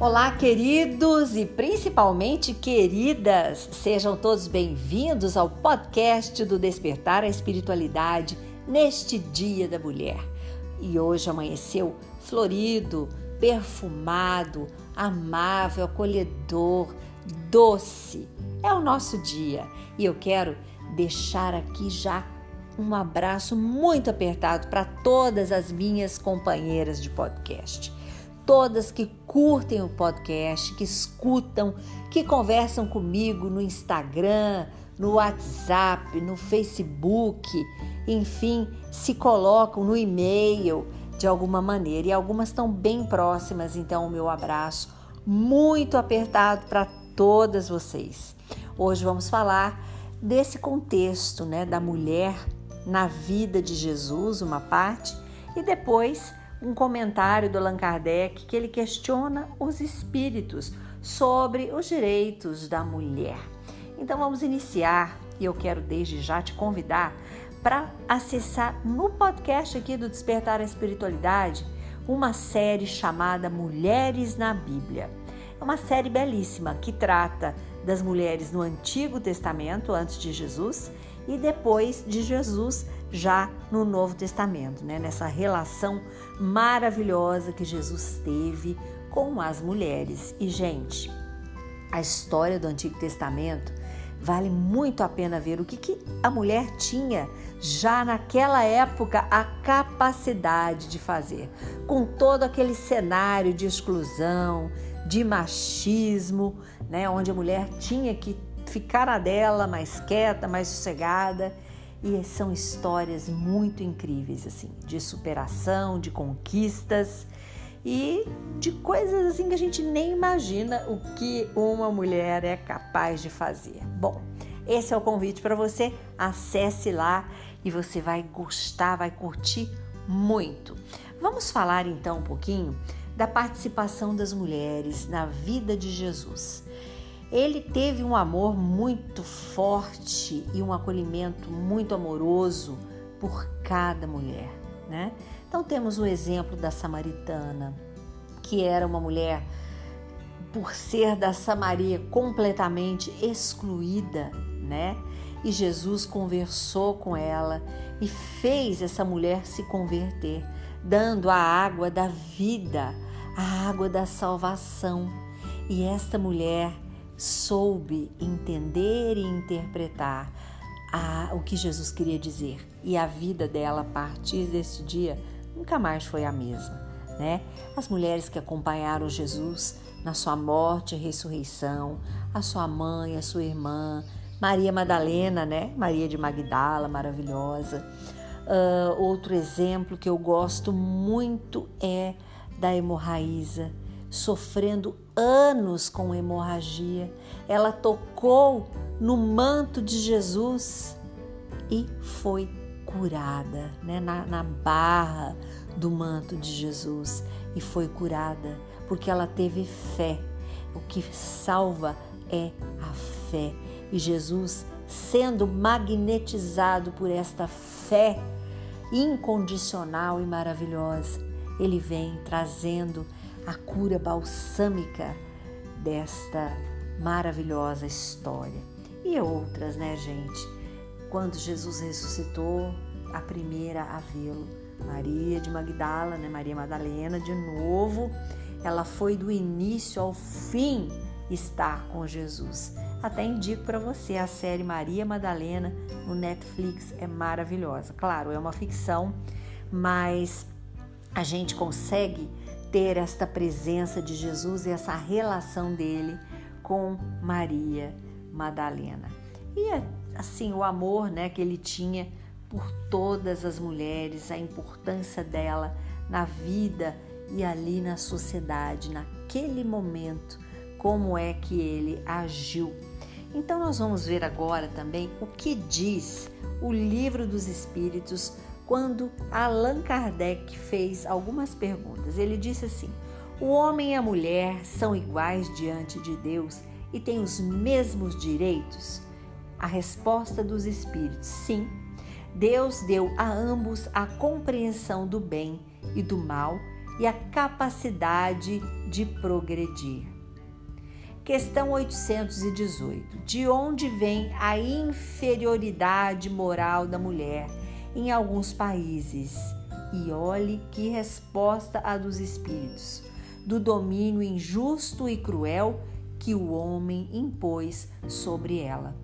Olá, queridos e principalmente queridas, sejam todos bem-vindos ao podcast do Despertar a Espiritualidade neste Dia da Mulher. E hoje amanheceu florido, perfumado, amável, acolhedor, doce. É o nosso dia e eu quero deixar aqui já um abraço muito apertado para todas as minhas companheiras de podcast todas que curtem o podcast, que escutam, que conversam comigo no Instagram, no WhatsApp, no Facebook, enfim, se colocam no e-mail de alguma maneira. E algumas estão bem próximas, então o meu abraço muito apertado para todas vocês. Hoje vamos falar desse contexto, né, da mulher na vida de Jesus, uma parte, e depois um comentário do Allan Kardec que ele questiona os espíritos sobre os direitos da mulher. Então vamos iniciar e eu quero desde já te convidar para acessar no podcast aqui do Despertar a Espiritualidade uma série chamada Mulheres na Bíblia. É uma série belíssima que trata das mulheres no Antigo Testamento, antes de Jesus, e depois de Jesus já no Novo Testamento, né? nessa relação maravilhosa que Jesus teve com as mulheres. E, gente, a história do Antigo Testamento vale muito a pena ver o que, que a mulher tinha já naquela época a capacidade de fazer, com todo aquele cenário de exclusão, de machismo, né, onde a mulher tinha que ficar na dela, mais quieta, mais sossegada. E são histórias muito incríveis, assim, de superação, de conquistas e de coisas assim que a gente nem imagina o que uma mulher é capaz de fazer. Bom, esse é o convite para você. Acesse lá e você vai gostar, vai curtir muito. Vamos falar então um pouquinho da participação das mulheres na vida de Jesus. Ele teve um amor muito forte e um acolhimento muito amoroso por cada mulher, né? Então temos o exemplo da samaritana, que era uma mulher por ser da Samaria completamente excluída, né? E Jesus conversou com ela e fez essa mulher se converter, dando a água da vida, a água da salvação. E esta mulher soube entender e interpretar a, o que Jesus queria dizer. E a vida dela, a partir desse dia, nunca mais foi a mesma. Né? As mulheres que acompanharam Jesus na sua morte e ressurreição, a sua mãe, a sua irmã, Maria Madalena, né? Maria de Magdala, maravilhosa. Uh, outro exemplo que eu gosto muito é da hemorraísa sofrendo anos com hemorragia. Ela tocou no manto de Jesus e foi curada, né? na, na barra do manto de Jesus e foi curada porque ela teve fé. O que salva é a fé. E Jesus, sendo magnetizado por esta fé incondicional e maravilhosa, ele vem trazendo a cura balsâmica desta maravilhosa história. E outras, né, gente? Quando Jesus ressuscitou, a primeira a vê-lo, Maria de Magdala, né, Maria Madalena, de novo, ela foi do início ao fim estar com Jesus. Até indico para você a série Maria Madalena no Netflix, é maravilhosa. Claro, é uma ficção, mas a gente consegue ter esta presença de Jesus e essa relação dele com Maria Madalena. E assim, o amor, né, que ele tinha por todas as mulheres, a importância dela na vida e ali na sociedade, naquele momento, como é que ele agiu. Então nós vamos ver agora também o que diz o livro dos espíritos quando Allan Kardec fez algumas perguntas. Ele disse assim: O homem e a mulher são iguais diante de Deus e têm os mesmos direitos? A resposta dos espíritos: sim. Deus deu a ambos a compreensão do bem e do mal e a capacidade de progredir. Questão 818. De onde vem a inferioridade moral da mulher em alguns países? E olhe que resposta a dos espíritos: do domínio injusto e cruel que o homem impôs sobre ela.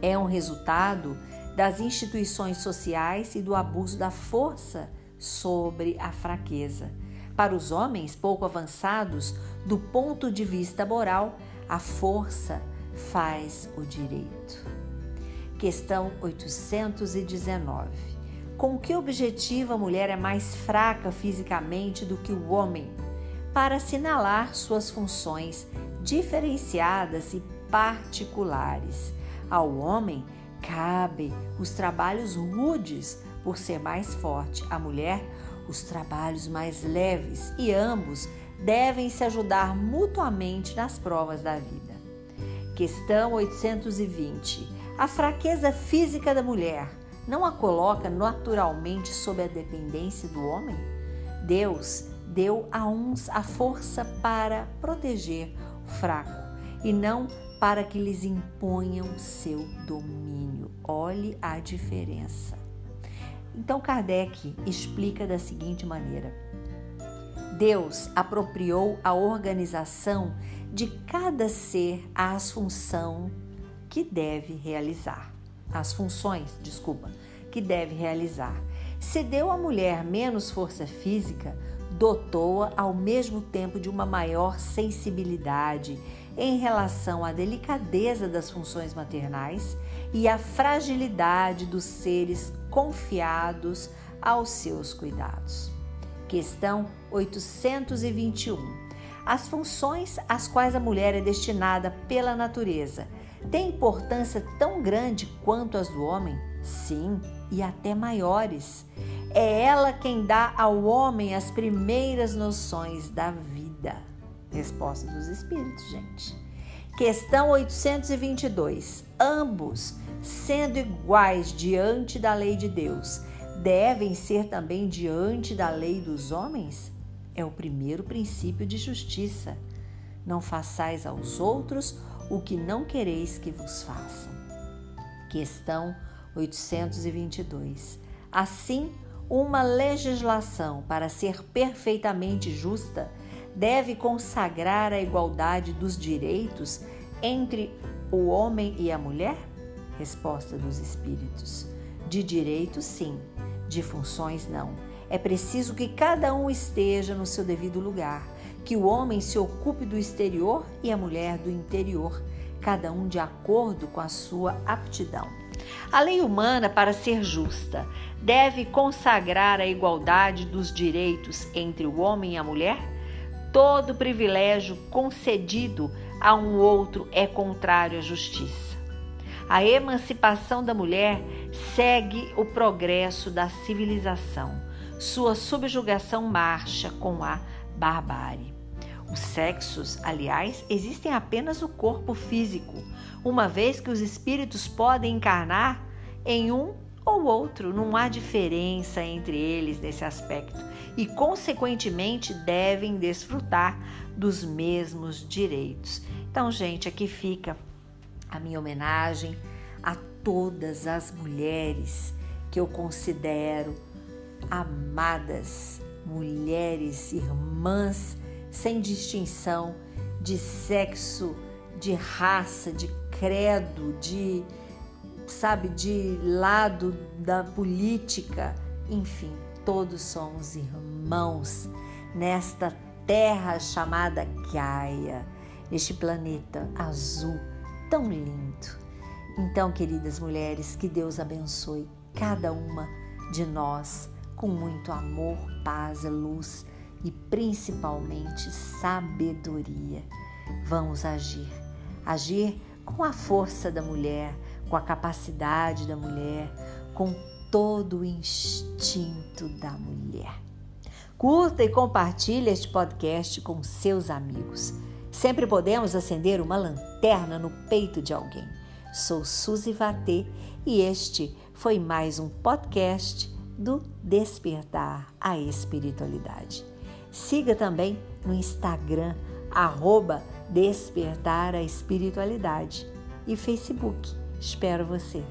É um resultado das instituições sociais e do abuso da força sobre a fraqueza. Para os homens pouco avançados do ponto de vista moral, a força faz o direito. Questão 819. Com que objetivo a mulher é mais fraca fisicamente do que o homem? Para assinalar suas funções diferenciadas e particulares. Ao homem cabe os trabalhos rudes por ser mais forte, a mulher os trabalhos mais leves e ambos devem se ajudar mutuamente nas provas da vida. Questão 820. A fraqueza física da mulher não a coloca naturalmente sob a dependência do homem? Deus deu a uns a força para proteger o fraco e não para que lhes imponham seu domínio. Olhe a diferença. Então Kardec explica da seguinte maneira: Deus apropriou a organização de cada ser às função que deve realizar. As funções, desculpa, que deve realizar. Se deu à mulher menos força física, dotou-a ao mesmo tempo de uma maior sensibilidade em relação à delicadeza das funções maternais e à fragilidade dos seres confiados aos seus cuidados. Questão 821. As funções às quais a mulher é destinada pela natureza têm importância tão grande quanto as do homem? Sim, e até maiores. É ela quem dá ao homem as primeiras noções da vida. Resposta dos Espíritos, gente. Questão 822. Ambos, sendo iguais diante da lei de Deus, devem ser também diante da lei dos homens? É o primeiro princípio de justiça. Não façais aos outros o que não quereis que vos façam. Questão 822. Assim, uma legislação, para ser perfeitamente justa, deve consagrar a igualdade dos direitos entre o homem e a mulher? Resposta dos espíritos: De direitos, sim, de funções, não. É preciso que cada um esteja no seu devido lugar, que o homem se ocupe do exterior e a mulher do interior, cada um de acordo com a sua aptidão. A lei humana, para ser justa, deve consagrar a igualdade dos direitos entre o homem e a mulher? Todo privilégio concedido a um outro é contrário à justiça. A emancipação da mulher segue o progresso da civilização. Sua subjugação marcha com a barbárie. Os sexos, aliás, existem apenas no corpo físico, uma vez que os espíritos podem encarnar em um ou outro, não há diferença entre eles nesse aspecto e, consequentemente, devem desfrutar dos mesmos direitos. Então, gente, aqui fica a minha homenagem a todas as mulheres que eu considero amadas, mulheres, irmãs, sem distinção de sexo, de raça, de credo, de sabe, de lado da política, enfim, todos somos irmãos nesta terra chamada Gaia, neste planeta azul tão lindo. Então, queridas mulheres, que Deus abençoe cada uma de nós com muito amor, paz, luz e principalmente sabedoria. Vamos agir, agir com a força da mulher, com a capacidade da mulher, com todo o instinto da mulher. Curta e compartilhe este podcast com seus amigos. Sempre podemos acender uma lanterna no peito de alguém. Sou Suzy Vatê e este foi mais um podcast do Despertar a Espiritualidade. Siga também no Instagram, arroba Despertar a Espiritualidade e Facebook. Espero você!